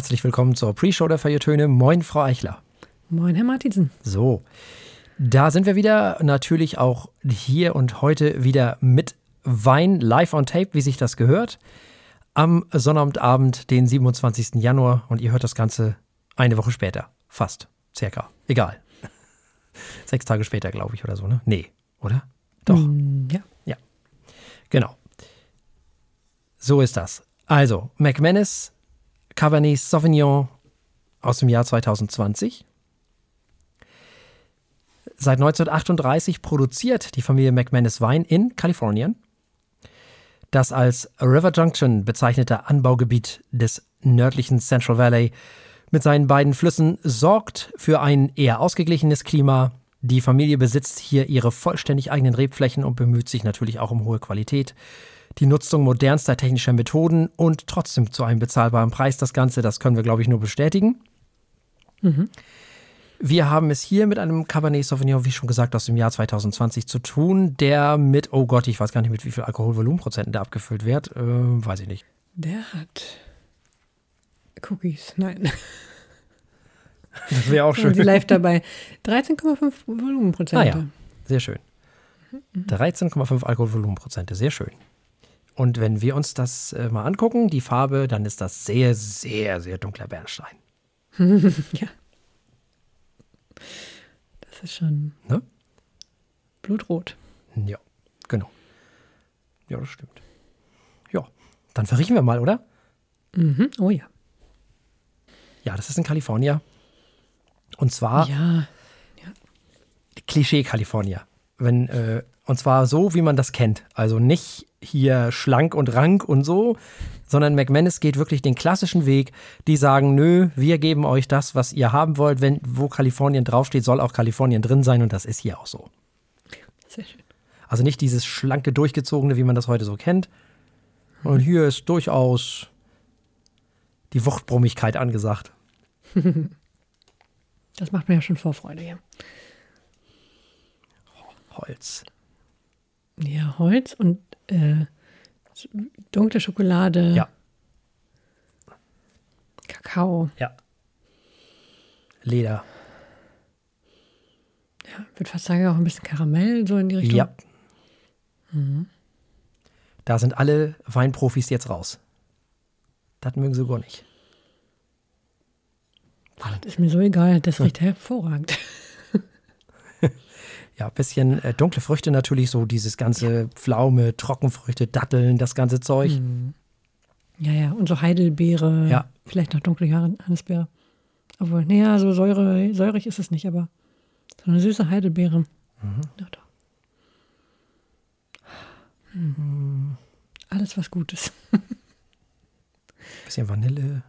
herzlich willkommen zur Pre-Show der Feiertöne. Moin, Frau Eichler. Moin, Herr Martinsen. So, da sind wir wieder. Natürlich auch hier und heute wieder mit Wein live on tape, wie sich das gehört. Am Sonnabendabend, den 27. Januar. Und ihr hört das Ganze eine Woche später. Fast. Circa. Egal. Sechs Tage später, glaube ich, oder so, ne? Nee, oder? Doch. Mm, ja. Ja. Genau. So ist das. Also, McManus, Cabernet Sauvignon aus dem Jahr 2020. Seit 1938 produziert die Familie McManus Wein in Kalifornien. Das als River Junction bezeichnete Anbaugebiet des nördlichen Central Valley mit seinen beiden Flüssen sorgt für ein eher ausgeglichenes Klima. Die Familie besitzt hier ihre vollständig eigenen Rebflächen und bemüht sich natürlich auch um hohe Qualität. Die Nutzung modernster technischer Methoden und trotzdem zu einem bezahlbaren Preis das Ganze, das können wir, glaube ich, nur bestätigen. Mhm. Wir haben es hier mit einem Cabernet Sauvignon, wie schon gesagt, aus dem Jahr 2020 zu tun, der mit, oh Gott, ich weiß gar nicht, mit wie viel Alkoholvolumenprozenten der abgefüllt wird. Äh, weiß ich nicht. Der hat Cookies. Nein. Das wäre auch Sind Sie schön. live dabei. 13,5 Volumenprozent. Ah ja, sehr schön. 13,5 Alkoholvolumenprozente, sehr schön. Und wenn wir uns das äh, mal angucken, die Farbe, dann ist das sehr, sehr, sehr dunkler Bernstein. ja. Das ist schon Ne? blutrot. Ja, genau. Ja, das stimmt. Ja, dann verriechen wir mal, oder? Mhm. Oh ja. Ja, das ist in Kalifornien. Und zwar Ja. Klischee Kalifornier. Wenn, äh, und zwar so, wie man das kennt. Also nicht hier schlank und rank und so, sondern McManus geht wirklich den klassischen Weg. Die sagen, nö, wir geben euch das, was ihr haben wollt. Wenn, wo Kalifornien draufsteht, soll auch Kalifornien drin sein und das ist hier auch so. Sehr schön. Also nicht dieses schlanke, durchgezogene, wie man das heute so kennt. Und hier ist durchaus die Wuchtbrummigkeit angesagt. Das macht mir ja schon Vorfreude hier. Holz. Ja, Holz und äh, dunkle Schokolade. Ja. Kakao. Ja. Leder. Ja, ich würde fast sagen, auch ein bisschen Karamell, so in die Richtung. Ja. Da sind alle Weinprofis jetzt raus. Das mögen sie gar nicht. Ach, das ist mir so egal, das riecht hervorragend. Ja, ein bisschen äh, dunkle Früchte natürlich, so dieses ganze Pflaume, Trockenfrüchte, Datteln, das ganze Zeug. Ja, ja, und so Heidelbeere. Ja. Vielleicht noch dunkle Johannisbeere. Obwohl, naja, so säure, säurig ist es nicht, aber so eine süße Heidelbeere. Mhm. Ja, doch. Hm. Alles was Gutes. Bisschen Vanille.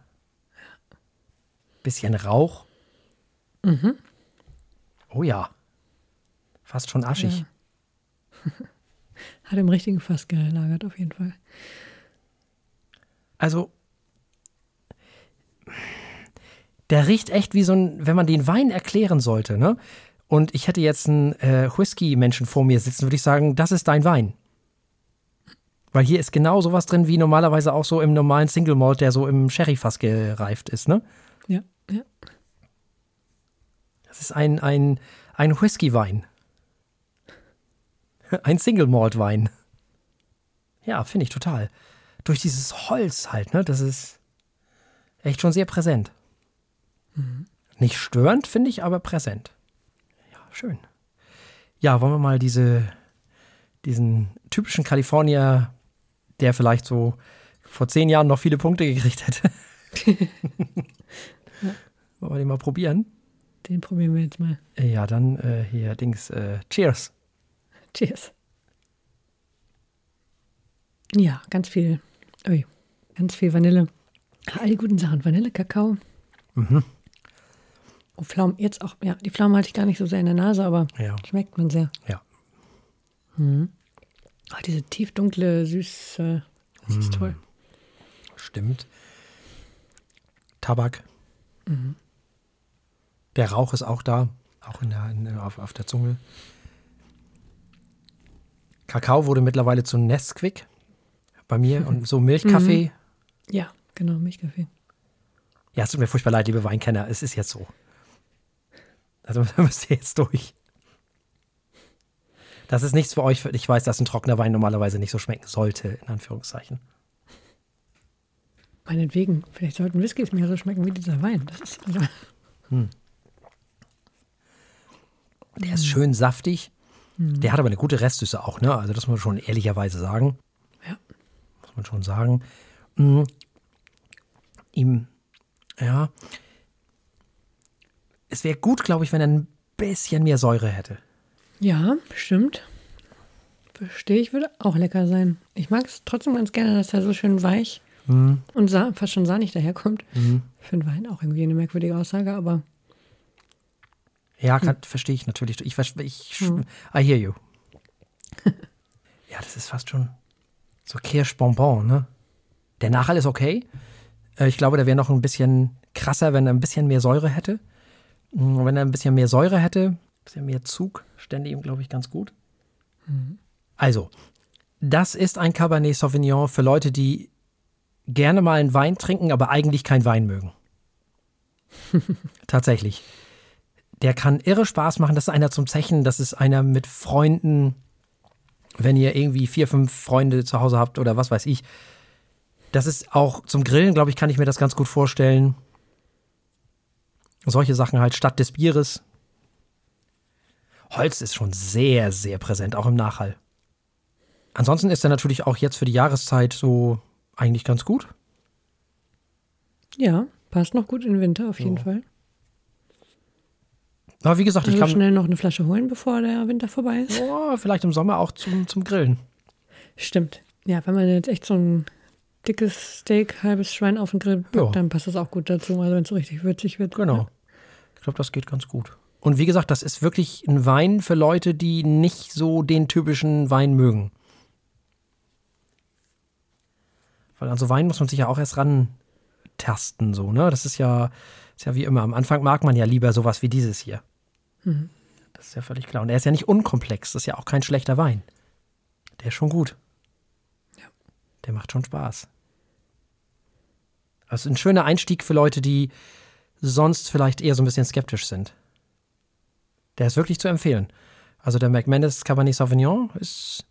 Bisschen Rauch. Mhm. Oh ja. Fast schon aschig. Ja. Hat im richtigen Fass gelagert, auf jeden Fall. Also, der riecht echt wie so ein, wenn man den Wein erklären sollte, ne? Und ich hätte jetzt einen äh, Whisky-Menschen vor mir sitzen, würde ich sagen, das ist dein Wein. Weil hier ist genau sowas drin, wie normalerweise auch so im normalen Single Malt, der so im Sherry-Fass gereift ist, ne? Ja, ja. Das ist ein, ein, ein Whisky-Wein. Ein Single Malt Wein. Ja, finde ich total. Durch dieses Holz halt, ne? Das ist echt schon sehr präsent. Nicht störend, finde ich, aber präsent. Ja, schön. Ja, wollen wir mal diese, diesen typischen Kalifornier, der vielleicht so vor zehn Jahren noch viele Punkte gekriegt hätte. Wollen wir den mal probieren? Den probieren wir jetzt mal. Ja, dann äh, hier Dings. Äh, cheers. Cheers. Ja, ganz viel. Ui, ganz viel Vanille. All die guten Sachen. Vanille, Kakao. Mhm. Oh, Pflaumen. Jetzt auch. Ja, die Pflaumen halte ich gar nicht so sehr in der Nase, aber Ja, schmeckt man sehr. ja. Ah, diese tiefdunkle, süße. Das ist toll. Stimmt. Tabak. Der Rauch ist auch da, auch in der, in, auf, auf der Zunge. Kakao wurde mittlerweile zu Nesquik bei mir und so Milchkaffee. Ja, genau, Milchkaffee. Ja, es tut mir furchtbar leid, liebe Weinkenner. Es ist jetzt so. Also da müsst ihr jetzt durch. Das ist nichts für euch. Ich weiß, dass ein trockener Wein normalerweise nicht so schmecken sollte, in Anführungszeichen. Meinetwegen, vielleicht sollten Whiskys mehr so schmecken wie dieser Wein. Das ist also Der ist schön saftig. Der hat aber eine gute Restsüße auch, ne? Also das muss man schon ehrlicherweise sagen. Ja. Muss man schon sagen. Mm. Ihm, ja. Es wäre gut, glaube ich, wenn er ein bisschen mehr Säure hätte. Ja, stimmt. Verstehe ich, würde auch lecker sein. Ich mag es trotzdem ganz gerne, dass er so schön weich und sa fast schon sahnig daherkommt. Für einen Wein auch irgendwie eine merkwürdige Aussage, aber Ja, kann, verstehe ich natürlich. Ich, ich, I hear you. ja, das ist fast schon so Kirschbonbon, ne? Der Nachhall ist okay. Äh, Ich glaube, der wäre noch ein bisschen krasser, wenn er ein bisschen mehr Säure hätte. Mm, Wenn er ein bisschen mehr Säure hätte, ein bisschen mehr Zug, stände ihm, glaube ich, ganz gut. Also, das ist ein Cabernet Sauvignon für Leute, die gerne mal einen Wein trinken, aber eigentlich keinen Wein mögen. Tatsächlich. Der kann irre Spaß machen. Das ist einer zum Zechen. Das ist einer mit Freunden. Wenn ihr irgendwie vier, fünf Freunde zu Hause habt oder was weiß ich. Das ist auch zum Grillen, glaube ich, kann ich mir das ganz gut vorstellen. Solche Sachen halt statt des Bieres. Holz ist schon sehr, sehr präsent, auch im Nachhall. Ansonsten ist er natürlich auch jetzt für die Jahreszeit so eigentlich ganz gut. ja, passt noch gut in den Winter auf jeden Fall. Aber wie gesagt, ich Also kann schnell noch eine Flasche holen, bevor der Winter vorbei ist. oh, vielleicht im Sommer auch zum, zum Grillen. Stimmt. Ja, wenn man jetzt echt so ein dickes Steak, halbes Schwein auf den Grill packt, Ja. dann passt das auch gut dazu, also wenn es so richtig würzig wird. Genau. Ich glaube, das geht ganz gut. Und wie gesagt, das ist wirklich ein Wein für Leute, die nicht so den typischen Wein mögen. Weil an so Wein muss man sich ja auch erst rantasten, so, ne? Das ist ja, ist ja wie immer. Am Anfang mag man ja lieber sowas wie dieses hier. Das ist ja völlig klar. Und er ist ja nicht unkomplex. Das ist ja auch kein schlechter Wein. Der ist schon gut. Ja. Der macht schon Spaß. Also ein schöner Einstieg für Leute, die sonst vielleicht eher so ein bisschen skeptisch sind. Der ist wirklich zu empfehlen. Also der McManus Cabernet Sauvignon ist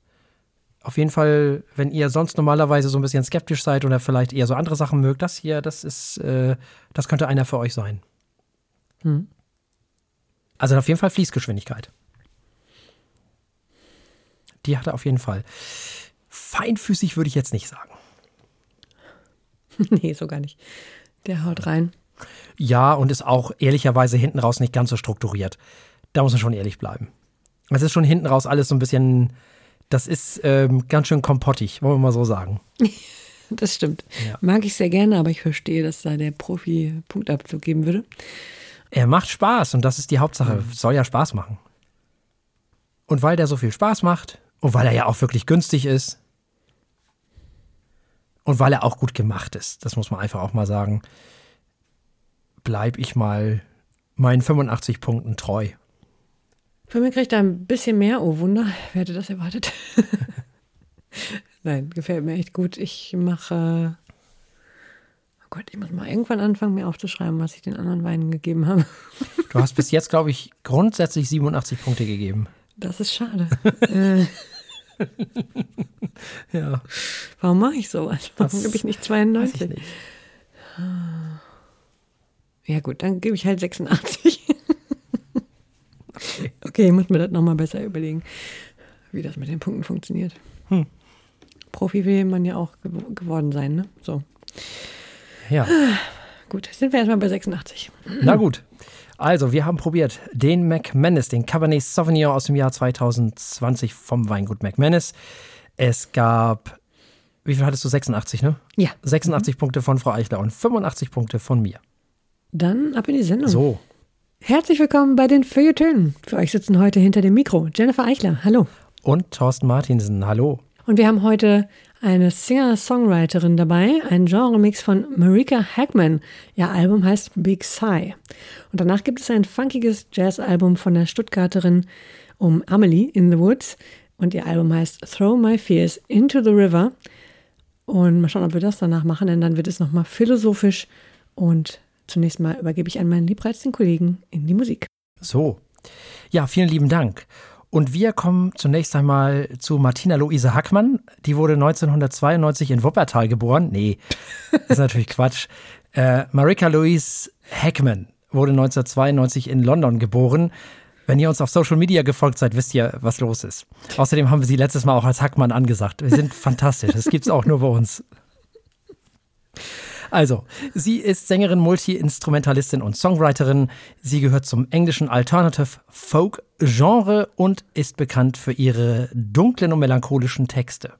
auf jeden Fall, wenn ihr sonst normalerweise so ein bisschen skeptisch seid oder vielleicht eher so andere Sachen mögt, das hier, das ist, äh, das könnte einer für euch sein. Hm. Also auf jeden Fall Fließgeschwindigkeit. Die hat er auf jeden Fall. Feinfüßig würde ich jetzt nicht sagen. nee, so gar nicht. Der haut rein. Ja, und ist auch ehrlicherweise hinten raus nicht ganz so strukturiert. Da muss man schon ehrlich bleiben. Es ist schon hinten raus alles so ein bisschen, das ist ähm, ganz schön kompottig, wollen wir mal so sagen. Das stimmt. Ja. Mag ich sehr gerne, aber ich verstehe, dass da der Profi Punktabzug geben würde. Er macht Spaß und das ist die Hauptsache. Soll ja Spaß machen. Und weil der so viel Spaß macht und weil er ja auch wirklich günstig ist und weil er auch gut gemacht ist, das muss man einfach auch mal sagen, bleib ich mal meinen 85 Punkten treu. Für mich kriegt er ein bisschen mehr. Oh Wunder, wer hätte das erwartet? Nein, gefällt mir echt gut. Ich mache. Gott, ich muss mal irgendwann anfangen, mir aufzuschreiben, was ich den anderen Weinen gegeben habe. Du hast bis jetzt, glaube ich, grundsätzlich 87 Punkte gegeben. Das ist schade. äh, Ja, warum mache ich sowas? Warum Das gebe ich nicht weiß 92? ich nicht. Ja, gut, dann gebe ich halt 86. okay, ich muss mir das nochmal besser überlegen, wie das mit den Punkten funktioniert. Hm. Profi will man ja auch gew geworden sein, ne? So, Ja. gut, sind wir erstmal bei 86. Na gut. Also, wir haben probiert den McManus, den Cabernet Sauvignon aus dem Jahr 2020 vom Weingut McManus. Es gab, wie viel hattest du? 86, ne? Ja, 86 Punkte von Frau Eichler und 85 Punkte von mir. dann ab in die Sendung. So, Herzlich willkommen bei den Feuilletönen. Für euch sitzen heute hinter dem Mikro Jennifer Eichler. Hallo. und Thorsten Martinsen, hallo. Und wir haben heute eine Singer-Songwriterin dabei, einen Genre-Mix von Marika Hackman. Ihr Album heißt Big Sigh. Und danach gibt es ein funkiges Jazz-Album von der Stuttgarterin um Amelie in the Woods. Und ihr Album heißt Throw My Fears into the River. Und mal schauen, ob wir das danach machen, denn dann wird es nochmal philosophisch und zunächst mal übergebe ich an meinen liebreizenden Kollegen in die Musik. So. Ja, vielen lieben Dank. Und wir kommen zunächst einmal zu Martina Luise Hackmann. Die wurde 1992 in Wuppertal geboren. Nee, ist natürlich Quatsch. Äh, Marika Louise Hackman wurde 1992 in London geboren. Wenn ihr uns auf Social Media gefolgt seid, wisst ihr, was los ist. Außerdem haben wir sie letztes Mal auch als Hackmann angesagt. Wir sind fantastisch. Das gibt es auch nur bei uns. Also, sie ist Sängerin, Multi-Instrumentalistin und Songwriterin. Sie gehört zum englischen Alternative Folk Genre und ist bekannt für ihre dunklen und melancholischen Texte.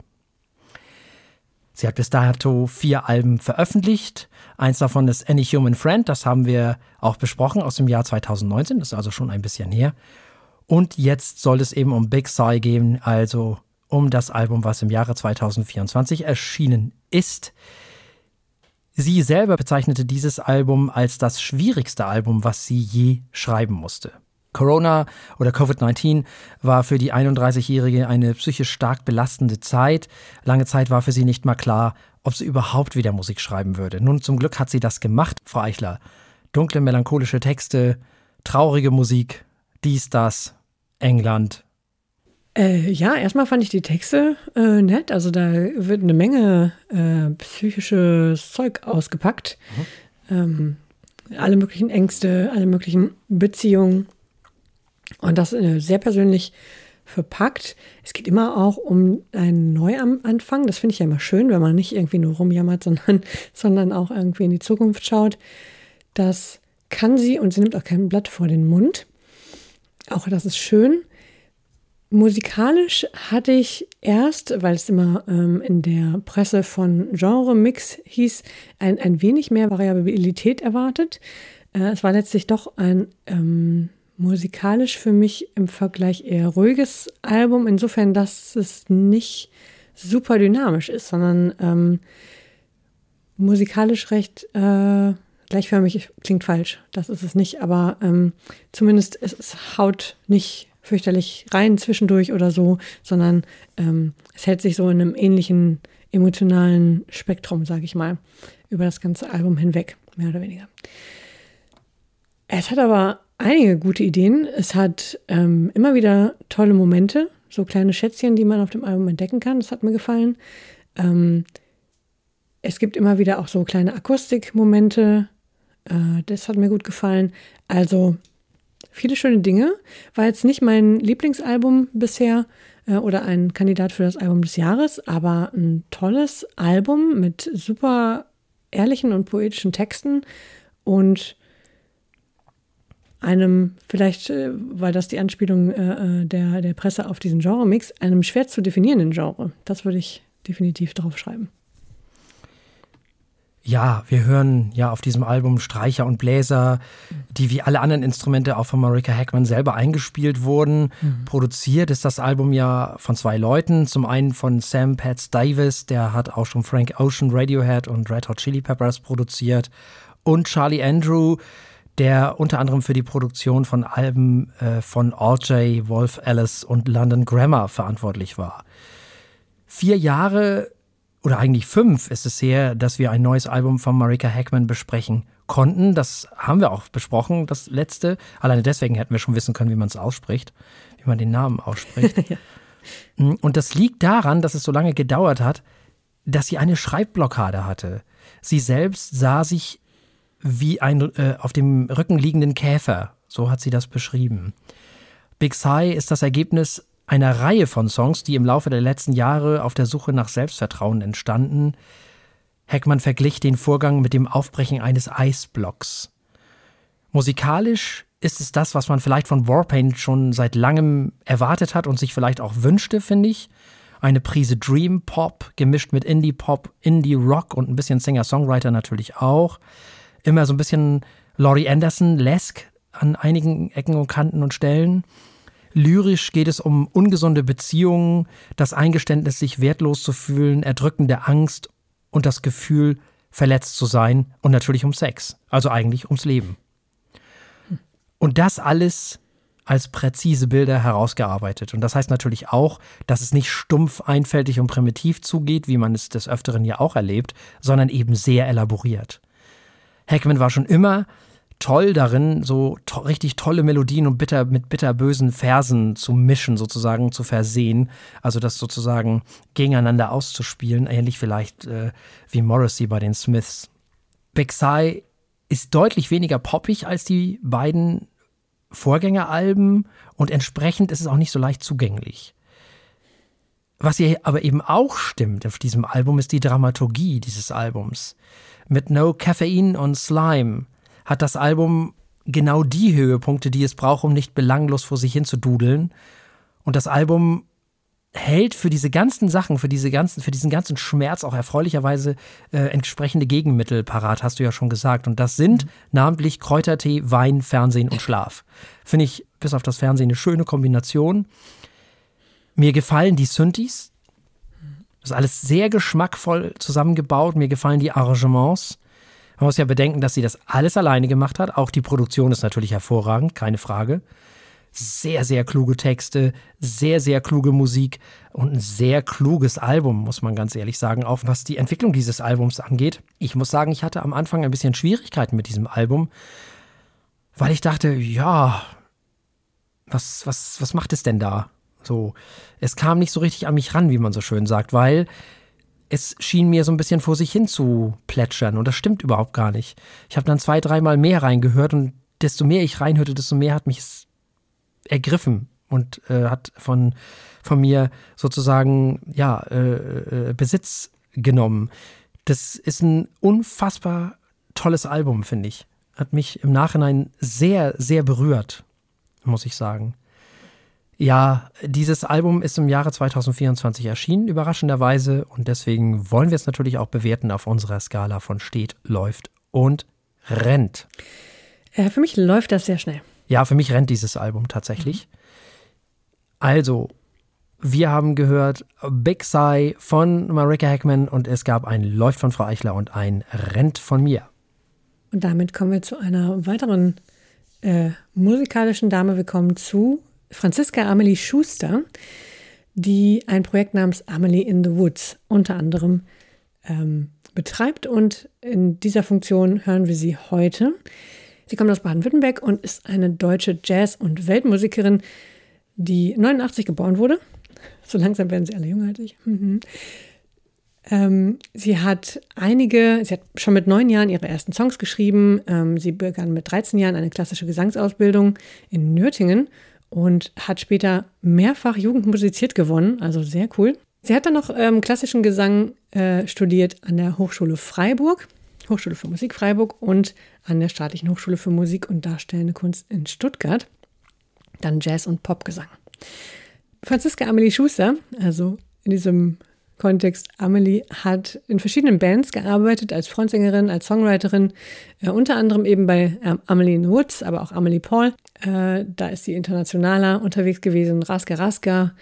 Sie hat bis dato vier Alben veröffentlicht. Eins davon ist Any Human Friend, das haben wir auch besprochen aus dem Jahr 2019, das ist also schon ein bisschen her. Und jetzt soll es eben um Big Sigh gehen, also um das Album, was im Jahre 2024 erschienen ist. Sie selber bezeichnete dieses Album als das schwierigste Album, was sie je schreiben musste. Corona oder Covid-19 war für die 31-Jährige eine psychisch stark belastende Zeit. Lange Zeit war für sie nicht mal klar, ob sie überhaupt wieder Musik schreiben würde. Nun zum Glück hat sie das gemacht, Frau Eichler. Dunkle, melancholische Texte, traurige Musik, dies, das, England, äh, ja, erstmal fand ich die Texte äh, nett. Also da wird eine Menge äh, psychisches Zeug ausgepackt. Mhm. Ähm, alle möglichen Ängste, alle möglichen Beziehungen. Und das äh, sehr persönlich verpackt. Es geht immer auch um einen Neuanfang. Das finde ich ja immer schön, wenn man nicht irgendwie nur rumjammert, sondern, sondern auch irgendwie in die Zukunft schaut. Das kann sie und sie nimmt auch kein Blatt vor den Mund. Auch das ist schön. Musikalisch hatte ich erst, weil es immer ähm, in der Presse von Genre Mix hieß, ein, ein wenig mehr Variabilität erwartet. Äh, es war letztlich doch ein ähm, musikalisch für mich im Vergleich eher ruhiges Album, insofern, dass es nicht super dynamisch ist, sondern ähm, musikalisch recht äh, gleichförmig klingt falsch. Das ist es nicht, aber ähm, zumindest es, es haut nicht fürchterlich rein zwischendurch oder so, sondern ähm, es hält sich so in einem ähnlichen emotionalen Spektrum, sage ich mal, über das ganze Album hinweg, mehr oder weniger. Es hat aber einige gute Ideen. Es hat ähm, immer wieder tolle Momente, so kleine Schätzchen, die man auf dem Album entdecken kann. Das hat mir gefallen. Ähm, es gibt immer wieder auch so kleine Akustikmomente. Äh, das hat mir gut gefallen. Also viele schöne Dinge. War jetzt nicht mein Lieblingsalbum bisher äh, oder ein Kandidat für das Album des Jahres, aber ein tolles Album mit super ehrlichen und poetischen Texten und einem, vielleicht, äh, weil das die Anspielung äh, äh, der, der Presse auf diesen Genre-Mix, einem schwer zu definierenden Genre. Das würde ich definitiv drauf schreiben. Ja, wir hören ja auf diesem Album Streicher und Bläser, die wie alle anderen Instrumente auch von Marika Hackman selber eingespielt wurden. Mhm. Produziert ist das Album ja von zwei Leuten. Zum einen von Sam Pats Davis, der hat auch schon Frank Ocean, Radiohead und Red Hot Chili Peppers produziert. Und Charlie Andrew, der unter anderem für die Produktion von Alben äh, von Alt-J, Wolf Alice und London Grammar verantwortlich war. Vier Jahre oder eigentlich fünf ist es her, dass wir ein neues Album von Marika Hackman besprechen konnten. Das haben wir auch besprochen, das letzte. Alleine deswegen hätten wir schon wissen können, wie man es ausspricht, wie man den Namen ausspricht. ja. Mm, und das liegt daran, dass es so lange gedauert hat, dass sie eine Schreibblockade hatte. Sie selbst sah sich wie ein äh, auf dem Rücken liegenden Käfer. So hat sie das beschrieben. Big Sigh ist das Ergebnis einer Reihe von Songs, die im Laufe der letzten Jahre auf der Suche nach Selbstvertrauen entstanden. Heckmann verglich den Vorgang mit dem Aufbrechen eines Eisblocks. Musikalisch ist es das, was man vielleicht von Warpaint schon seit langem erwartet hat und sich vielleicht auch wünschte, finde ich. Eine Prise Dream Pop gemischt mit Indie Pop, Indie Rock und ein bisschen Singer-Songwriter natürlich auch. Immer so ein bisschen Laurie Anderson-lesk an einigen Ecken und Kanten und Stellen. Lyrisch geht es um ungesunde Beziehungen, das Eingeständnis, sich wertlos zu fühlen, erdrückende Angst und das Gefühl, verletzt zu sein und natürlich um Sex, also eigentlich ums Leben. Und das alles als präzise Bilder herausgearbeitet. Und das heißt natürlich auch, dass es nicht stumpf, einfältig und primitiv zugeht, wie man es des Öfteren ja auch erlebt, sondern eben sehr elaboriert. Hackman war schon immer toll darin, so to richtig tolle Melodien und bitter, mit bitterbösen Versen zu mischen, sozusagen zu versehen. Also das sozusagen gegeneinander auszuspielen, ähnlich vielleicht äh, wie Morrissey bei den Smiths. Big Sigh ist deutlich weniger poppig als die beiden Vorgängeralben und entsprechend ist es auch nicht so leicht zugänglich. Was hier aber eben auch stimmt auf diesem Album, ist die Dramaturgie dieses Albums. Mit No Caffeine und Slime hat das Album genau die Höhepunkte, die es braucht, um nicht belanglos vor sich hin zu dudeln. Und das Album hält für diese ganzen Sachen, für diese ganzen, für diesen ganzen Schmerz auch erfreulicherweise äh, entsprechende Gegenmittel parat, hast du ja schon gesagt. Und das sind mhm. namentlich Kräutertee, Wein, Fernsehen und Schlaf. Finde ich bis auf das Fernsehen eine schöne Kombination. Mir gefallen die Synthes. Das ist alles sehr geschmackvoll zusammengebaut. Mir gefallen die Arrangements. Man muss ja bedenken, dass sie das alles alleine gemacht hat. Auch die Produktion ist natürlich hervorragend, keine Frage. Sehr, sehr kluge Texte, sehr, sehr kluge Musik und ein sehr kluges Album, muss man ganz ehrlich sagen, auch was die Entwicklung dieses Albums angeht. Ich muss sagen, ich hatte am Anfang ein bisschen Schwierigkeiten mit diesem Album, weil ich dachte, ja, was, was, was macht es denn da? So, es kam nicht so richtig an mich ran, wie man so schön sagt, weil es schien mir so ein bisschen vor sich hin zu plätschern und das stimmt überhaupt gar nicht. Ich habe dann zwei, dreimal mehr reingehört und desto mehr ich reinhörte, desto mehr hat mich es ergriffen und äh, hat von, von mir sozusagen ja, äh, äh, Besitz genommen. Das ist ein unfassbar tolles Album, finde ich. Hat mich im Nachhinein sehr, sehr berührt, muss ich sagen. Ja, dieses Album ist im Jahre 2024 erschienen, überraschenderweise. Und deswegen wollen wir es natürlich auch bewerten auf unserer Skala von steht, läuft und rennt. Äh, für mich läuft das sehr schnell. Ja, für mich rennt dieses Album tatsächlich. Mhm. Also, wir haben gehört Big Sigh von Marika Heckman und es gab ein Läuft von Frau Eichler und ein Rennt von mir. Und damit kommen wir zu einer weiteren äh, musikalischen Dame. Wir kommen zu Franziska Amelie Schuster, die ein Projekt namens Amelie in the Woods unter anderem ähm, betreibt. Und in dieser Funktion hören wir sie heute. Sie kommt aus Baden-Württemberg und ist eine deutsche Jazz- und Weltmusikerin, die 89 geboren wurde. So langsam werden sie alle jünger als ich. Mhm. Ähm, sie hat einige, sie hat schon mit neun Jahren ihre ersten Songs geschrieben. Ähm, sie begann mit 13 Jahren eine klassische Gesangsausbildung in Nürtingen und hat später mehrfach Jugendmusiziert gewonnen, also sehr cool. Sie hat dann noch ähm, klassischen Gesang äh, studiert an der Hochschule Freiburg, Hochschule für Musik Freiburg und an der Staatlichen Hochschule für Musik und Darstellende Kunst in Stuttgart. Dann Jazz und Popgesang. Franziska Amelie Schuster, also in diesem Kontext, Amelie hat in verschiedenen Bands gearbeitet, als Frontsängerin, als Songwriterin, äh, unter anderem eben bei ähm, Amelie Woods, aber auch Amelie Paul. Äh, da ist sie internationaler unterwegs gewesen, Raska Raska,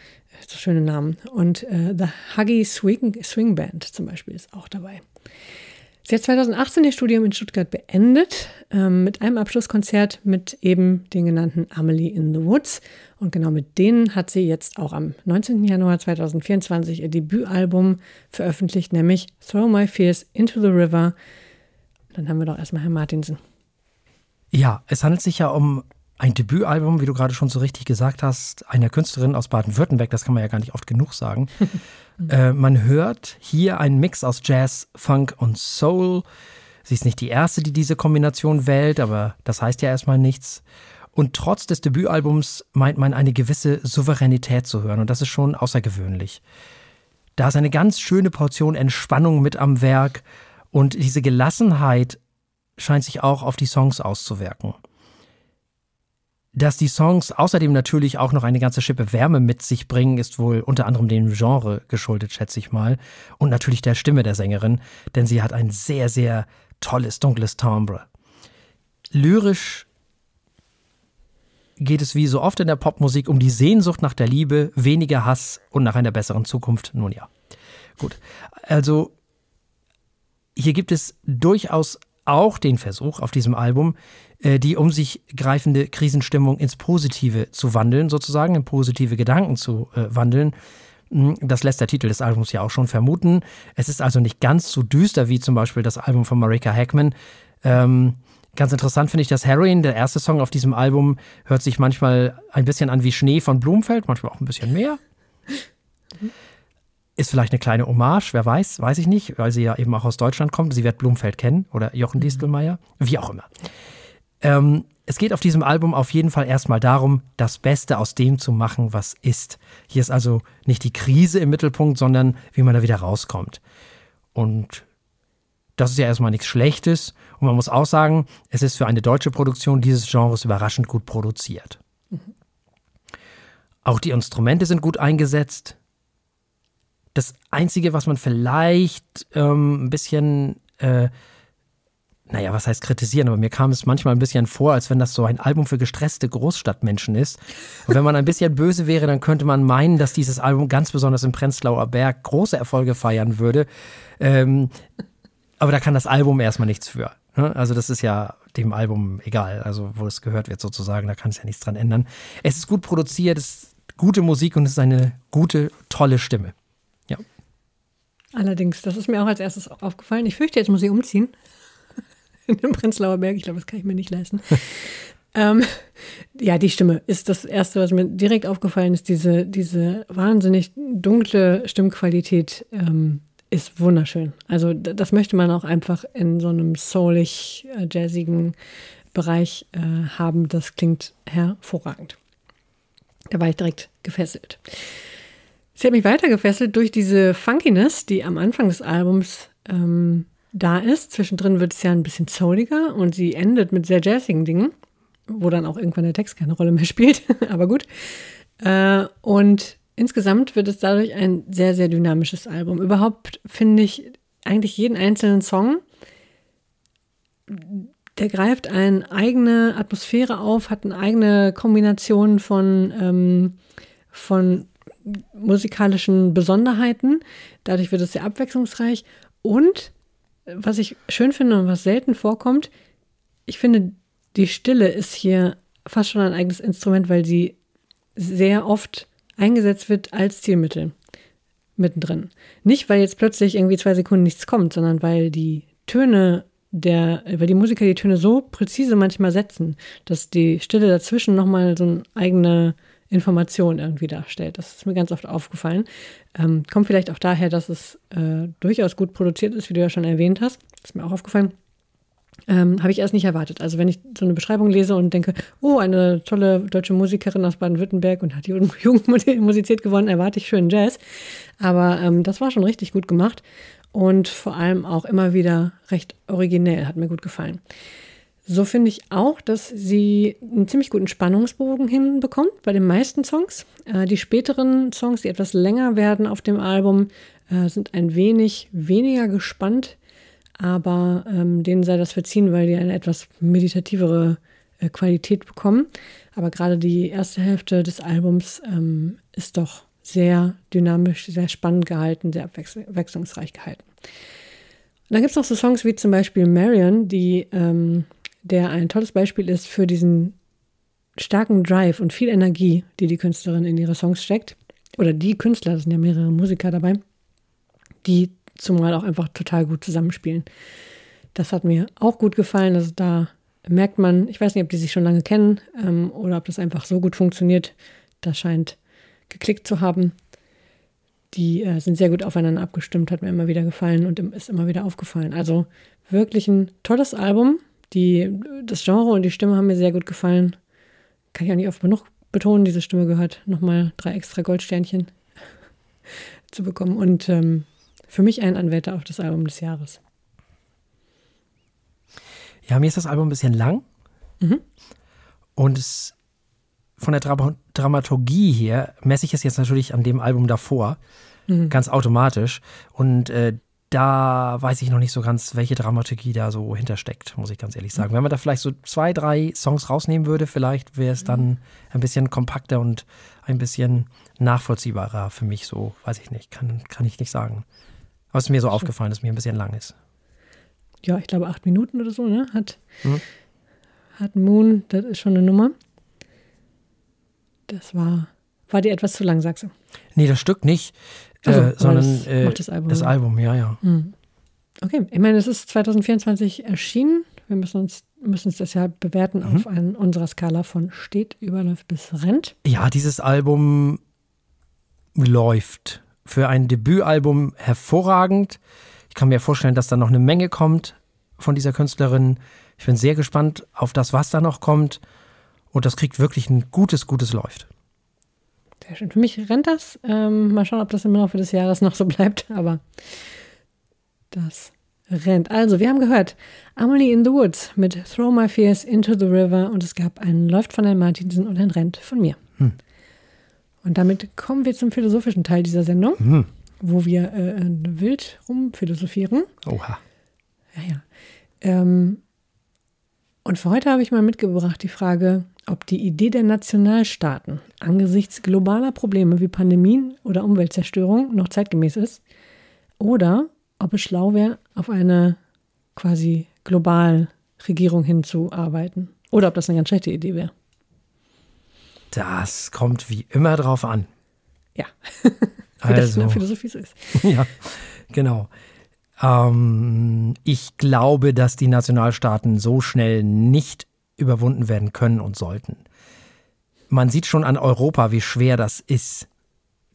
so schöne Namen. Und äh, The Huggy Swing, Swing Band zum Beispiel ist auch dabei. Sie hat 2018 ihr Studium in Stuttgart beendet, ähm, mit einem Abschlusskonzert mit eben den genannten Amelie in the Woods. Und genau mit denen hat sie jetzt auch am 19. Januar 2024 ihr Debütalbum veröffentlicht, nämlich Throw My Fears into the River. Dann haben wir doch erstmal Herrn Martinsen. Ja, es handelt sich ja um ein Debütalbum, wie du gerade schon so richtig gesagt hast, einer Künstlerin aus Baden-Württemberg, das kann man ja gar nicht oft genug sagen. äh, man hört hier einen Mix aus Jazz, Funk und Soul. Sie ist nicht die erste, die diese Kombination wählt, aber das heißt ja erstmal nichts. Und trotz des Debütalbums meint man eine gewisse Souveränität zu hören und das ist schon außergewöhnlich. Da ist eine ganz schöne Portion Entspannung mit am Werk und diese Gelassenheit scheint sich auch auf die Songs auszuwirken dass die Songs außerdem natürlich auch noch eine ganze Schippe Wärme mit sich bringen, ist wohl unter anderem dem Genre geschuldet, schätze ich mal. Und natürlich der Stimme der Sängerin, denn sie hat ein sehr, sehr tolles, dunkles Timbre. Lyrisch geht es wie so oft in der Popmusik um die Sehnsucht nach der Liebe, weniger Hass und nach einer besseren Zukunft. Nun ja. Gut. Also, hier gibt es durchaus auch den Versuch auf diesem Album, äh, die um sich greifende Krisenstimmung ins Positive zu wandeln, sozusagen, in positive Gedanken zu äh, wandeln. Hm, das lässt der Titel des Albums ja auch schon vermuten. Es ist also nicht ganz so düster wie zum Beispiel das Album von Marika Hackman. Ähm, ganz interessant finde ich, dass Heroin, der erste Song auf diesem Album, hört sich manchmal ein bisschen an wie Schnee von Blumenfeld, manchmal auch ein bisschen mehr. Ist vielleicht eine kleine Hommage, wer weiß, weiß ich nicht, weil sie ja eben auch aus Deutschland kommt. Sie wird Blumfeld kennen oder Jochen Distelmeier, wie auch immer. Ähm, es geht auf diesem Album auf jeden Fall erstmal darum, das Beste aus dem zu machen, was ist. Hier ist also nicht die Krise im Mittelpunkt, sondern wie man da wieder rauskommt. Und das ist ja erstmal nichts Schlechtes. Und man muss auch sagen, es ist für eine deutsche Produktion dieses Genres überraschend gut produziert. Mhm. Auch die Instrumente sind gut eingesetzt. Das Einzige, was man vielleicht ähm, ein bisschen, äh, naja, was heißt kritisieren, aber mir kam es manchmal ein bisschen vor, als wenn das so ein Album für gestresste Großstadtmenschen ist. Und wenn man ein bisschen böse wäre, dann könnte man meinen, dass dieses Album ganz besonders im Prenzlauer Berg große Erfolge feiern würde. Ähm, aber da kann das Album erstmal nichts für. Ne? Also das ist ja dem Album egal, also wo es gehört wird sozusagen, da kann es ja nichts dran ändern. Es ist gut produziert, es ist gute Musik und es ist eine gute, tolle Stimme. Allerdings, das ist mir auch als erstes aufgefallen. Ich fürchte, jetzt muss ich umziehen. In den Prenzlauer Berg. Ich glaube, das kann ich mir nicht leisten. ähm, ja, die Stimme ist das Erste, was mir direkt aufgefallen ist. Diese, diese wahnsinnig dunkle Stimmqualität ähm, ist wunderschön. Also, das möchte man auch einfach in so einem soulig, äh, Bereich äh, haben. Das klingt hervorragend. Da war ich direkt gefesselt. Sie hat mich weiter gefesselt durch diese Funkiness, die am Anfang des Albums ähm, da ist. Zwischendrin wird es ja ein bisschen souliger und sie endet mit sehr jazzigen Dingen, wo dann auch irgendwann der Text keine Rolle mehr spielt. Aber gut. Äh, und insgesamt wird es dadurch ein sehr, sehr dynamisches Album. Überhaupt finde ich eigentlich jeden einzelnen Song, der greift eine eigene Atmosphäre auf, hat eine eigene Kombination von, ähm, von musikalischen Besonderheiten. Dadurch wird es sehr abwechslungsreich. Und was ich schön finde und was selten vorkommt, ich finde, die Stille ist hier fast schon ein eigenes Instrument, weil sie sehr oft eingesetzt wird als Zielmittel mittendrin. Nicht, weil jetzt plötzlich irgendwie zwei Sekunden nichts kommt, sondern weil die Töne der, weil die Musiker die Töne so präzise manchmal setzen, dass die Stille dazwischen nochmal so eine eigene Information irgendwie darstellt. Das ist mir ganz oft aufgefallen. Ähm, kommt vielleicht auch daher, dass es äh, durchaus gut produziert ist, wie du ja schon erwähnt hast. Ist mir auch aufgefallen. Ähm, Habe ich erst nicht erwartet. Also wenn ich so eine Beschreibung lese und denke, oh, eine tolle deutsche Musikerin aus Baden-Württemberg und hat die Jugend musiziert gewonnen, erwarte ich schönen Jazz. Aber ähm, das war schon richtig gut gemacht und vor allem auch immer wieder recht originell, hat mir gut gefallen. So finde ich auch, dass sie einen ziemlich guten Spannungsbogen hinbekommt bei den meisten Songs. Äh, die späteren Songs, die etwas länger werden auf dem Album, äh, sind ein wenig weniger gespannt, aber ähm, denen sei das verziehen, weil die eine etwas meditativere äh, Qualität bekommen. Aber gerade die erste Hälfte des Albums ähm, ist doch sehr dynamisch, sehr spannend gehalten, sehr abwechslungsreich gehalten. Und dann gibt es noch so Songs wie zum Beispiel Marion, die ähm, der ein tolles Beispiel ist für diesen starken Drive und viel Energie, die die Künstlerin in ihre Songs steckt. Oder die Künstler, das sind ja mehrere Musiker dabei, die zumal auch einfach total gut zusammenspielen. Das hat mir auch gut gefallen. Also da merkt man, ich weiß nicht, ob die sich schon lange kennen ähm, oder ob das einfach so gut funktioniert. Das scheint geklickt zu haben. Die äh, sind sehr gut aufeinander abgestimmt, hat mir immer wieder gefallen und ist immer wieder aufgefallen. Also wirklich ein tolles Album, die, das Genre und die Stimme haben mir sehr gut gefallen. Kann ich auch nicht oft genug betonen, diese Stimme gehört. Nochmal drei extra Goldsternchen zu bekommen. Und ähm, für mich ein Anwärter auf das Album des Jahres. Ja, mir ist das Album ein bisschen lang. Mhm. Und es, von der Dra Dramaturgie her messe ich es jetzt natürlich an dem Album davor. Mhm. Ganz automatisch. Und äh, da weiß ich noch nicht so ganz, welche Dramaturgie da so hintersteckt, muss ich ganz ehrlich sagen. Wenn man da vielleicht so zwei, drei Songs rausnehmen würde, vielleicht wäre es dann ein bisschen kompakter und ein bisschen nachvollziehbarer für mich so, weiß ich nicht, kann, kann ich nicht sagen. Aber es ist mir so aufgefallen, dass es mir ein bisschen lang ist. Ja, ich glaube acht Minuten oder so, ne? Hat, mhm. hat Moon, das ist schon eine Nummer. Das war, war dir etwas zu lang, sagst du? Nee, das Stück nicht. Also, äh, sondern äh, das, Album, das Album, ja, ja. Hm. Okay, ich meine, es ist 2024 erschienen. Wir müssen uns, müssen es deshalb bewerten mhm. auf einen, unserer Skala von steht, überläuft bis rennt. Ja, dieses Album läuft. Für ein Debütalbum hervorragend. Ich kann mir vorstellen, dass da noch eine Menge kommt von dieser Künstlerin. Ich bin sehr gespannt auf das, was da noch kommt. Und das kriegt wirklich ein gutes, gutes Läuft. Sehr schön. Für mich rennt das. Ähm, mal schauen, ob das im Laufe des Jahres noch so bleibt. Aber das rennt. Also, wir haben gehört Amelie in the Woods mit Throw My Fears into the River und es gab einen Läuft von Herrn Martinsen und ein Rennt von mir. Hm. Und damit kommen wir zum philosophischen Teil dieser Sendung, hm. wo wir äh, wild rumphilosophieren. Oha. Ja, ja. Ähm, und für heute habe ich mal mitgebracht die Frage, ob die Idee der Nationalstaaten angesichts globaler Probleme wie Pandemien oder Umweltzerstörung noch zeitgemäß ist oder ob es schlau wäre, auf eine quasi global Regierung hinzuarbeiten oder ob das eine ganz schlechte Idee wäre. Das kommt wie immer drauf an. Ja, wie also, das in der Philosophie so ist. ja, genau. Ähm, ich glaube, dass die Nationalstaaten so schnell nicht überwunden werden können und sollten. Man sieht schon an Europa, wie schwer das ist,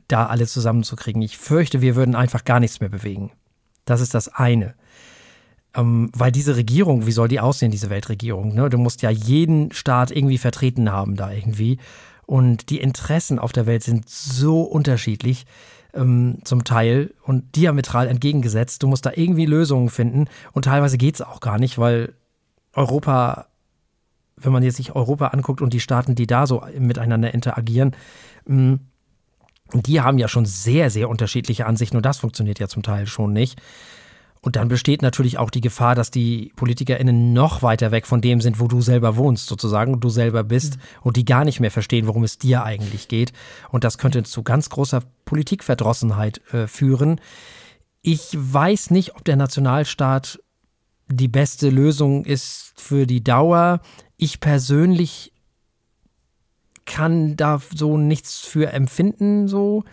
da alle zusammenzukriegen. Ich fürchte, wir würden einfach gar nichts mehr bewegen. Das ist das eine. Ähm, weil diese Regierung, wie soll die aussehen, diese Weltregierung? Ne? Du musst ja jeden Staat irgendwie vertreten haben da irgendwie. Und die Interessen auf der Welt sind so unterschiedlich ähm, zum Teil und diametral entgegengesetzt. Du musst da irgendwie Lösungen finden und teilweise geht es auch gar nicht, weil Europa, wenn man jetzt sich Europa anguckt und die Staaten, die da so miteinander interagieren, ähm, die haben ja schon sehr, sehr unterschiedliche Ansichten und das funktioniert ja zum Teil schon nicht. Und dann besteht natürlich auch die Gefahr, dass die PolitikerInnen noch weiter weg von dem sind, wo du selber wohnst, sozusagen, du selber bist mhm. und die gar nicht mehr verstehen, worum es dir eigentlich geht. Und das könnte zu ganz großer Politikverdrossenheit äh, führen. Ich weiß nicht, ob der Nationalstaat die beste Lösung ist für die Dauer. Ich persönlich kann da so nichts für empfinden, so.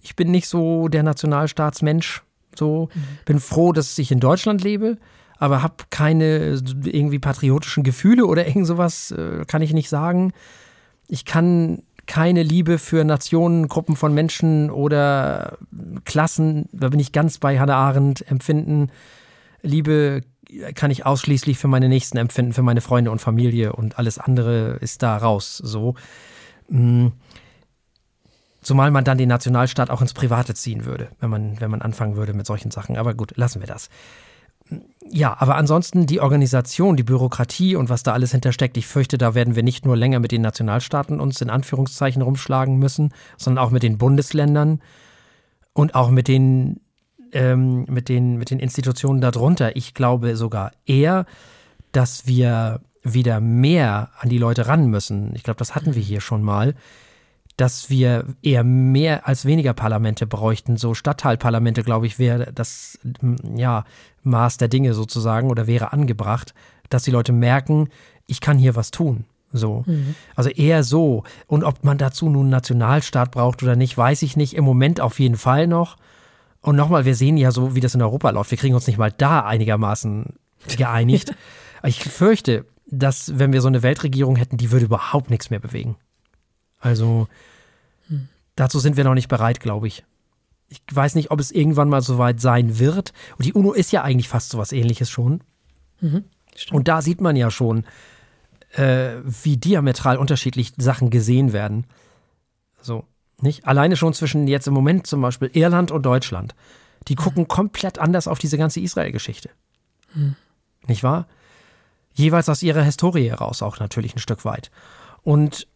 Ich bin nicht so der Nationalstaatsmensch so, mhm. bin froh, dass ich in Deutschland lebe, aber habe keine irgendwie patriotischen Gefühle oder irgend sowas, äh, kann ich nicht sagen. Ich kann keine Liebe für Nationen, Gruppen von Menschen oder Klassen, da bin ich ganz bei Hannah Arendt, empfinden. Liebe kann ich ausschließlich für meine Nächsten empfinden, für meine Freunde und Familie und alles andere ist da raus. So. Mm. Zumal man dann den Nationalstaat auch ins Private ziehen würde, wenn man, wenn man anfangen würde mit solchen Sachen. Aber gut, lassen wir das. Ja, aber ansonsten die Organisation, die Bürokratie und was da alles hintersteckt, ich fürchte, da werden wir nicht nur länger mit den Nationalstaaten uns in Anführungszeichen rumschlagen müssen, sondern auch mit den Bundesländern und auch mit den, ähm, mit den, mit den Institutionen darunter. Ich glaube sogar eher, dass wir wieder mehr an die Leute ran müssen. Ich glaube, das hatten wir hier schon mal dass wir eher mehr als weniger Parlamente bräuchten. So Stadtteilparlamente, glaube ich, wäre das ja, Maß der Dinge sozusagen oder wäre angebracht, dass die Leute merken, ich kann hier was tun. So. Mhm. Also eher so. Und ob man dazu nun einen Nationalstaat braucht oder nicht, weiß ich nicht. Im Moment auf jeden Fall noch. Und nochmal, wir sehen ja so, wie das in Europa läuft. Wir kriegen uns nicht mal da einigermaßen geeinigt. ich fürchte, dass wenn wir so eine Weltregierung hätten, die würde überhaupt nichts mehr bewegen. Also hm. dazu sind wir noch nicht bereit, glaube ich. Ich weiß nicht, ob es irgendwann mal so weit sein wird. Und die UNO ist ja eigentlich fast so was ähnliches schon. Mhm, und da sieht man ja schon, äh, wie diametral unterschiedlich Sachen gesehen werden. So, nicht? Alleine schon zwischen jetzt im Moment zum Beispiel Irland und Deutschland. Die hm. gucken mhm. komplett anders auf diese ganze Israel-Geschichte. Mhm. Nicht wahr? Jeweils aus ihrer Historie heraus auch natürlich ein Stück weit. Und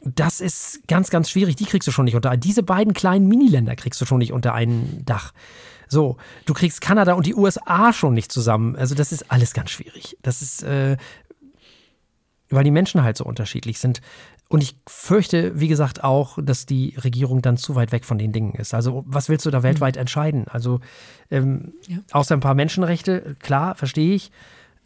das ist ganz, ganz schwierig. Die kriegst du schon nicht unter. Diese beiden kleinen Miniländer kriegst du schon nicht unter ein Dach. So, du kriegst Kanada und die USA schon nicht zusammen. Also, das ist alles ganz schwierig. Das ist, äh, weil die Menschen halt so unterschiedlich sind. Und ich fürchte, wie gesagt, auch, dass die Regierung dann zu weit weg von den Dingen ist. Also, was willst du da weltweit mhm. entscheiden? Also, ähm, ja. außer ein paar Menschenrechte, klar, verstehe ich.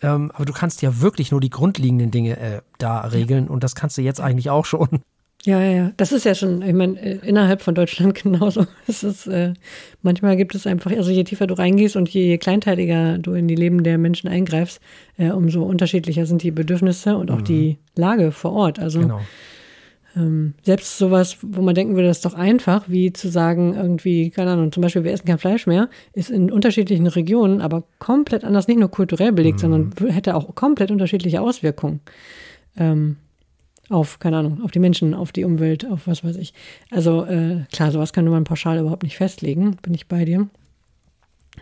Ähm, aber du kannst ja wirklich nur die grundlegenden Dinge äh, da regeln und das kannst du jetzt eigentlich auch schon. Ja, ja, ja. Das ist ja schon, ich meine, äh, innerhalb von Deutschland genauso. Es ist, äh, manchmal gibt es einfach, also je tiefer du reingehst und je kleinteiliger du in die Leben der Menschen eingreifst, äh, umso unterschiedlicher sind die Bedürfnisse und auch mhm. die Lage vor Ort. Also genau. Ähm, selbst sowas, wo man denken würde, das ist doch einfach, wie zu sagen, irgendwie, keine Ahnung, zum Beispiel, wir essen kein Fleisch mehr, ist in unterschiedlichen Regionen aber komplett anders, nicht nur kulturell belegt, mhm. sondern hätte auch komplett unterschiedliche Auswirkungen. Ähm, auf, keine Ahnung, auf die Menschen, auf die Umwelt, auf was weiß ich. Also äh, klar, sowas kann man pauschal überhaupt nicht festlegen, bin ich bei dir.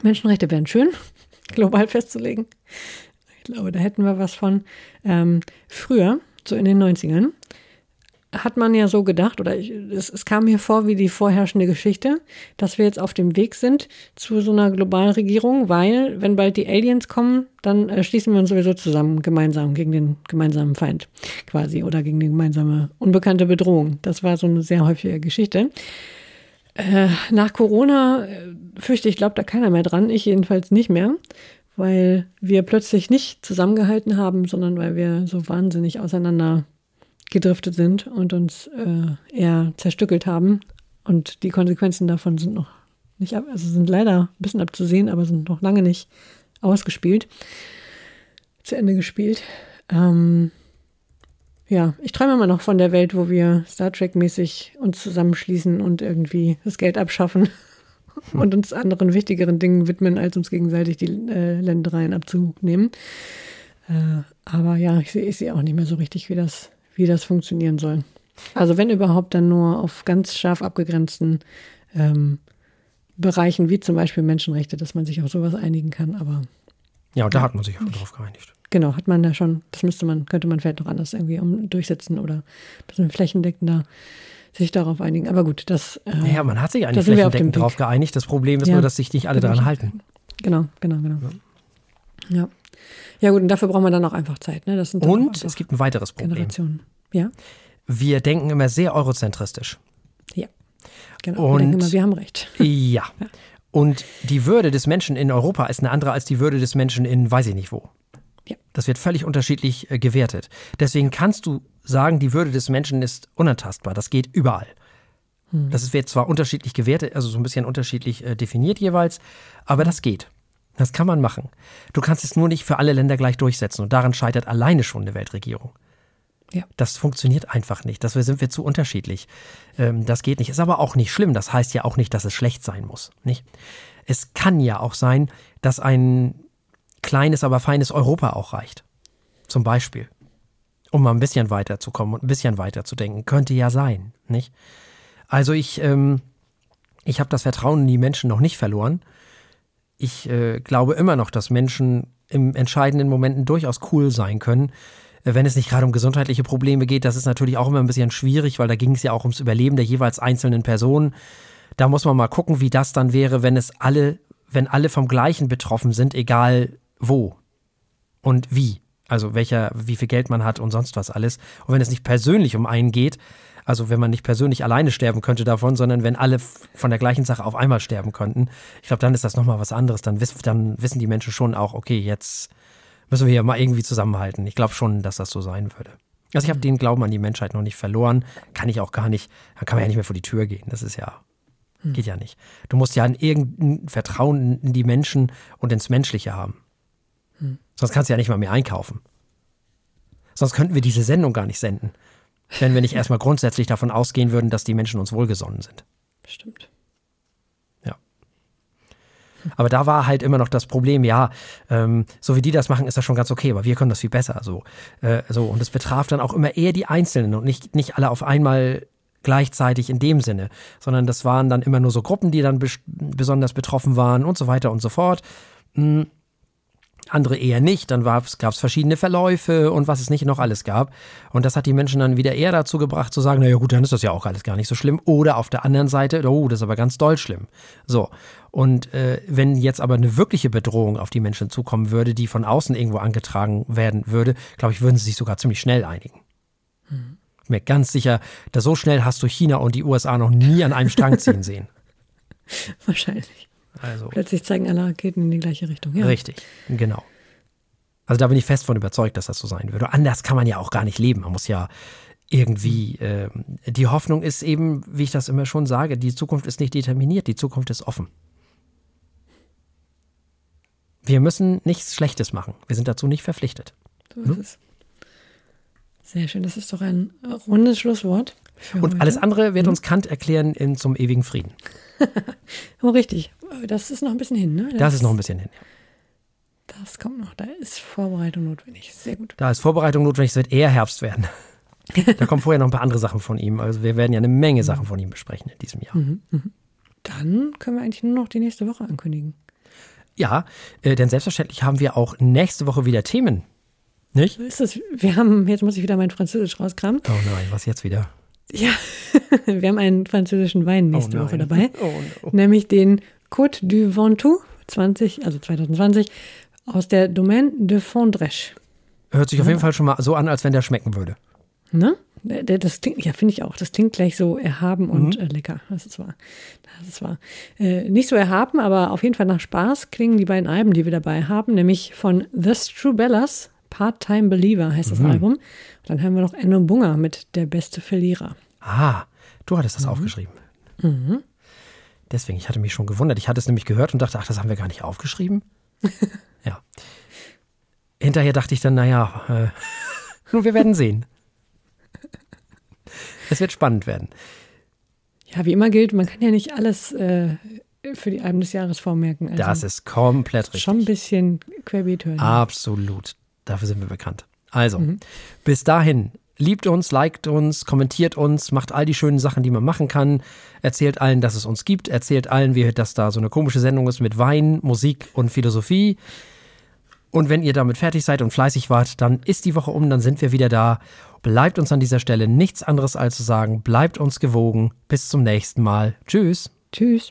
Menschenrechte wären schön, global festzulegen. Ich glaube, da hätten wir was von. Ähm, früher, so in den 90ern, hat man ja so gedacht, oder ich, es, es, kam mir vor wie die vorherrschende Geschichte, dass wir jetzt auf dem Weg sind zu so einer globalen Regierung, weil, wenn bald die Aliens kommen, dann äh, schließen wir uns sowieso zusammen gemeinsam gegen den gemeinsamen Feind quasi oder gegen die gemeinsame unbekannte Bedrohung. Das war so eine sehr häufige Geschichte. Äh, nach Corona äh, fürchte ich, glaubt da keiner mehr dran, ich jedenfalls nicht mehr, weil wir plötzlich nicht zusammengehalten haben, sondern weil wir so wahnsinnig auseinander gedriftet sind und uns äh, eher zerstückelt haben. Und die Konsequenzen davon sind noch nicht ab, also sind leider ein bisschen abzusehen, aber sind noch lange nicht ausgespielt, zu Ende gespielt. Ähm, ja, ich träume immer noch von der Welt, wo wir Star Trek-mäßig uns zusammenschließen und irgendwie das Geld abschaffen und uns anderen wichtigeren Dingen widmen, als uns gegenseitig die äh, Ländereien abzunehmen. Äh, aber ja, ich sehe seh auch nicht mehr so richtig, wie das wie das funktionieren soll. Also wenn überhaupt, dann nur auf ganz scharf abgegrenzten ähm, Bereichen, wie zum Beispiel Menschenrechte, dass man sich auf sowas einigen kann, aber. Ja, und da hat man sich auch drauf geeinigt. Genau, hat man da schon, das müsste man, könnte man vielleicht noch anders irgendwie um, durchsetzen oder ein bisschen flächendeckender sich darauf einigen. Aber gut, das. Äh, ja, man hat sich eigentlich flächendeckend darauf geeinigt. Das Problem ist ja. nur, dass sich nicht alle daran halten. Genau, genau, genau. Ja. ja. Ja gut, und dafür braucht man dann auch einfach Zeit. Ne? und es gibt ein weiteres Problem. Generationen. Ja. Wir denken immer sehr eurozentristisch. Ja, genau. Und wir denken immer, wir haben recht. Ja. ja. Und die Würde des Menschen in Europa ist eine andere als die Würde des Menschen in weiß ich nicht wo. Ja. Das wird völlig unterschiedlich äh, gewertet. Deswegen kannst du sagen, die Würde des Menschen ist unantastbar. Das geht überall. Hm. Das wird zwar unterschiedlich gewertet, also so ein bisschen unterschiedlich äh, definiert jeweils, aber das geht. Das kann man machen. Du kannst es nur nicht für alle Länder gleich durchsetzen und daran scheitert alleine schon eine Weltregierung. Ja. Das funktioniert einfach nicht. Dafür sind wir zu unterschiedlich. Ähm, das geht nicht. Ist aber auch nicht schlimm. Das heißt ja auch nicht, dass es schlecht sein muss. Nicht? Es kann ja auch sein, dass ein kleines, aber feines Europa auch reicht. Zum Beispiel. Um mal ein bisschen weiterzukommen und ein bisschen weiter zu denken. Könnte ja sein. Nicht? Also ich, ähm, ich habe das Vertrauen in die Menschen noch nicht verloren ich äh, glaube immer noch, dass Menschen im entscheidenden Momenten durchaus cool sein können. Äh, wenn es nicht gerade um gesundheitliche Probleme geht, das ist natürlich auch immer ein bisschen schwierig, weil da ging es ja auch ums Überleben der jeweils einzelnen Personen. Da muss man mal gucken, wie das dann wäre, wenn es alle, wenn alle vom Gleichen betroffen sind, egal wo und wie. Also welcher, wie viel Geld man hat und sonst was alles. Und wenn es nicht persönlich um einen geht, also wenn man nicht persönlich alleine sterben könnte davon, sondern wenn alle von der gleichen Sache auf einmal sterben könnten, ich glaube, dann ist das nochmal was anderes. Dann, wiss, dann wissen die Menschen schon auch, okay, jetzt müssen wir ja mal irgendwie zusammenhalten. Ich glaube schon, dass das so sein würde. Also ich habe den Glauben an die Menschheit noch nicht verloren. Kann ich auch gar nicht. Dann kann man ja nicht mehr vor die Tür gehen. Das ist ja, hm. geht ja nicht. Du musst ja ein irgendein Vertrauen in die Menschen und ins Menschliche haben. Hm. Sonst kannst du ja nicht mal mehr einkaufen. Sonst könnten wir diese Sendung gar nicht senden wenn wir nicht erstmal grundsätzlich davon ausgehen würden, dass die Menschen uns wohlgesonnen sind. Stimmt. Ja. Aber da war halt immer noch das Problem, ja, ähm, so wie die das machen, ist das schon ganz okay, aber wir können das viel besser. So, äh, so. Und es betraf dann auch immer eher die Einzelnen und nicht, nicht alle auf einmal gleichzeitig in dem Sinne, sondern das waren dann immer nur so Gruppen, die dann besonders betroffen waren und so weiter und so fort. Mhm andere eher nicht. Dann gab es verschiedene Verläufe und was es nicht noch alles gab. Und das hat die Menschen dann wieder eher dazu gebracht zu sagen, naja gut, dann ist das ja auch alles gar nicht so schlimm. Oder auf der anderen Seite, oh, das ist aber ganz doll schlimm. So. Und äh, wenn jetzt aber eine wirkliche Bedrohung auf die Menschen zukommen würde, die von außen irgendwo angetragen werden würde, glaube ich, würden sie sich sogar ziemlich schnell einigen. Hm. Mir ganz sicher, dass so schnell hast du China und die USA noch nie an einem Strang ziehen sehen. Wahrscheinlich. Also, Plötzlich zeigen alle Raketen in die gleiche Richtung. Ja. Richtig, genau. Also da bin ich fest von überzeugt, dass das so sein würde. Anders kann man ja auch gar nicht leben. Man muss ja irgendwie, äh, die Hoffnung ist eben, wie ich das immer schon sage, die Zukunft ist nicht determiniert, die Zukunft ist offen. Wir müssen nichts Schlechtes machen. Wir sind dazu nicht verpflichtet. So ist hm? es. Sehr schön, das ist doch ein rundes Schlusswort. Und heute. alles andere wird hm? uns Kant erklären in zum ewigen Frieden. oh, richtig. Das ist noch ein bisschen hin, ne? Das, das ist noch ein bisschen hin, ja. Das kommt noch. Da ist Vorbereitung notwendig. Sehr gut. Da ist Vorbereitung notwendig. Es wird eher Herbst werden. da kommen vorher noch ein paar andere Sachen von ihm. Also wir werden ja eine Menge Sachen von ihm besprechen in diesem Jahr. Mhm, mh. Dann können wir eigentlich nur noch die nächste Woche ankündigen. Ja, äh, denn selbstverständlich haben wir auch nächste Woche wieder Themen. Nicht? So ist es. Wir haben, jetzt muss ich wieder mein Französisch rauskramen. Oh nein, was jetzt wieder? Ja, wir haben einen französischen Wein nächste oh Woche dabei. Oh no. Nämlich den Côte du Ventoux 20, also 2020 aus der Domaine de Fondrèche. Hört sich auf jeden Fall schon mal so an, als wenn der schmecken würde. Ne? Das klingt, ja, finde ich auch. Das klingt gleich so erhaben und mhm. äh, lecker. Das ist wahr. Das ist wahr. Äh, nicht so erhaben, aber auf jeden Fall nach Spaß klingen die beiden Alben, die wir dabei haben, nämlich von The Strubellas, Part-Time Believer heißt das mhm. Album. Und dann hören wir noch Enno Bunger mit Der beste Verlierer. Ah, du hattest das mhm. aufgeschrieben. Mhm. Deswegen, ich hatte mich schon gewundert. Ich hatte es nämlich gehört und dachte, ach, das haben wir gar nicht aufgeschrieben. ja. Hinterher dachte ich dann, naja, äh, nur wir werden sehen. Es wird spannend werden. Ja, wie immer gilt, man kann ja nicht alles äh, für die Alben des Jahres vormerken. Also das ist komplett richtig. Schon ein bisschen querbeet hören. Absolut. Dafür sind wir bekannt. Also, mhm. bis dahin, liebt uns, liked uns, kommentiert uns, macht all die schönen Sachen, die man machen kann. Erzählt allen, dass es uns gibt. Erzählt allen, wie dass da so eine komische Sendung ist mit Wein, Musik und Philosophie. Und wenn ihr damit fertig seid und fleißig wart, dann ist die Woche um, dann sind wir wieder da. Bleibt uns an dieser Stelle nichts anderes als zu sagen, bleibt uns gewogen. Bis zum nächsten Mal. Tschüss. Tschüss.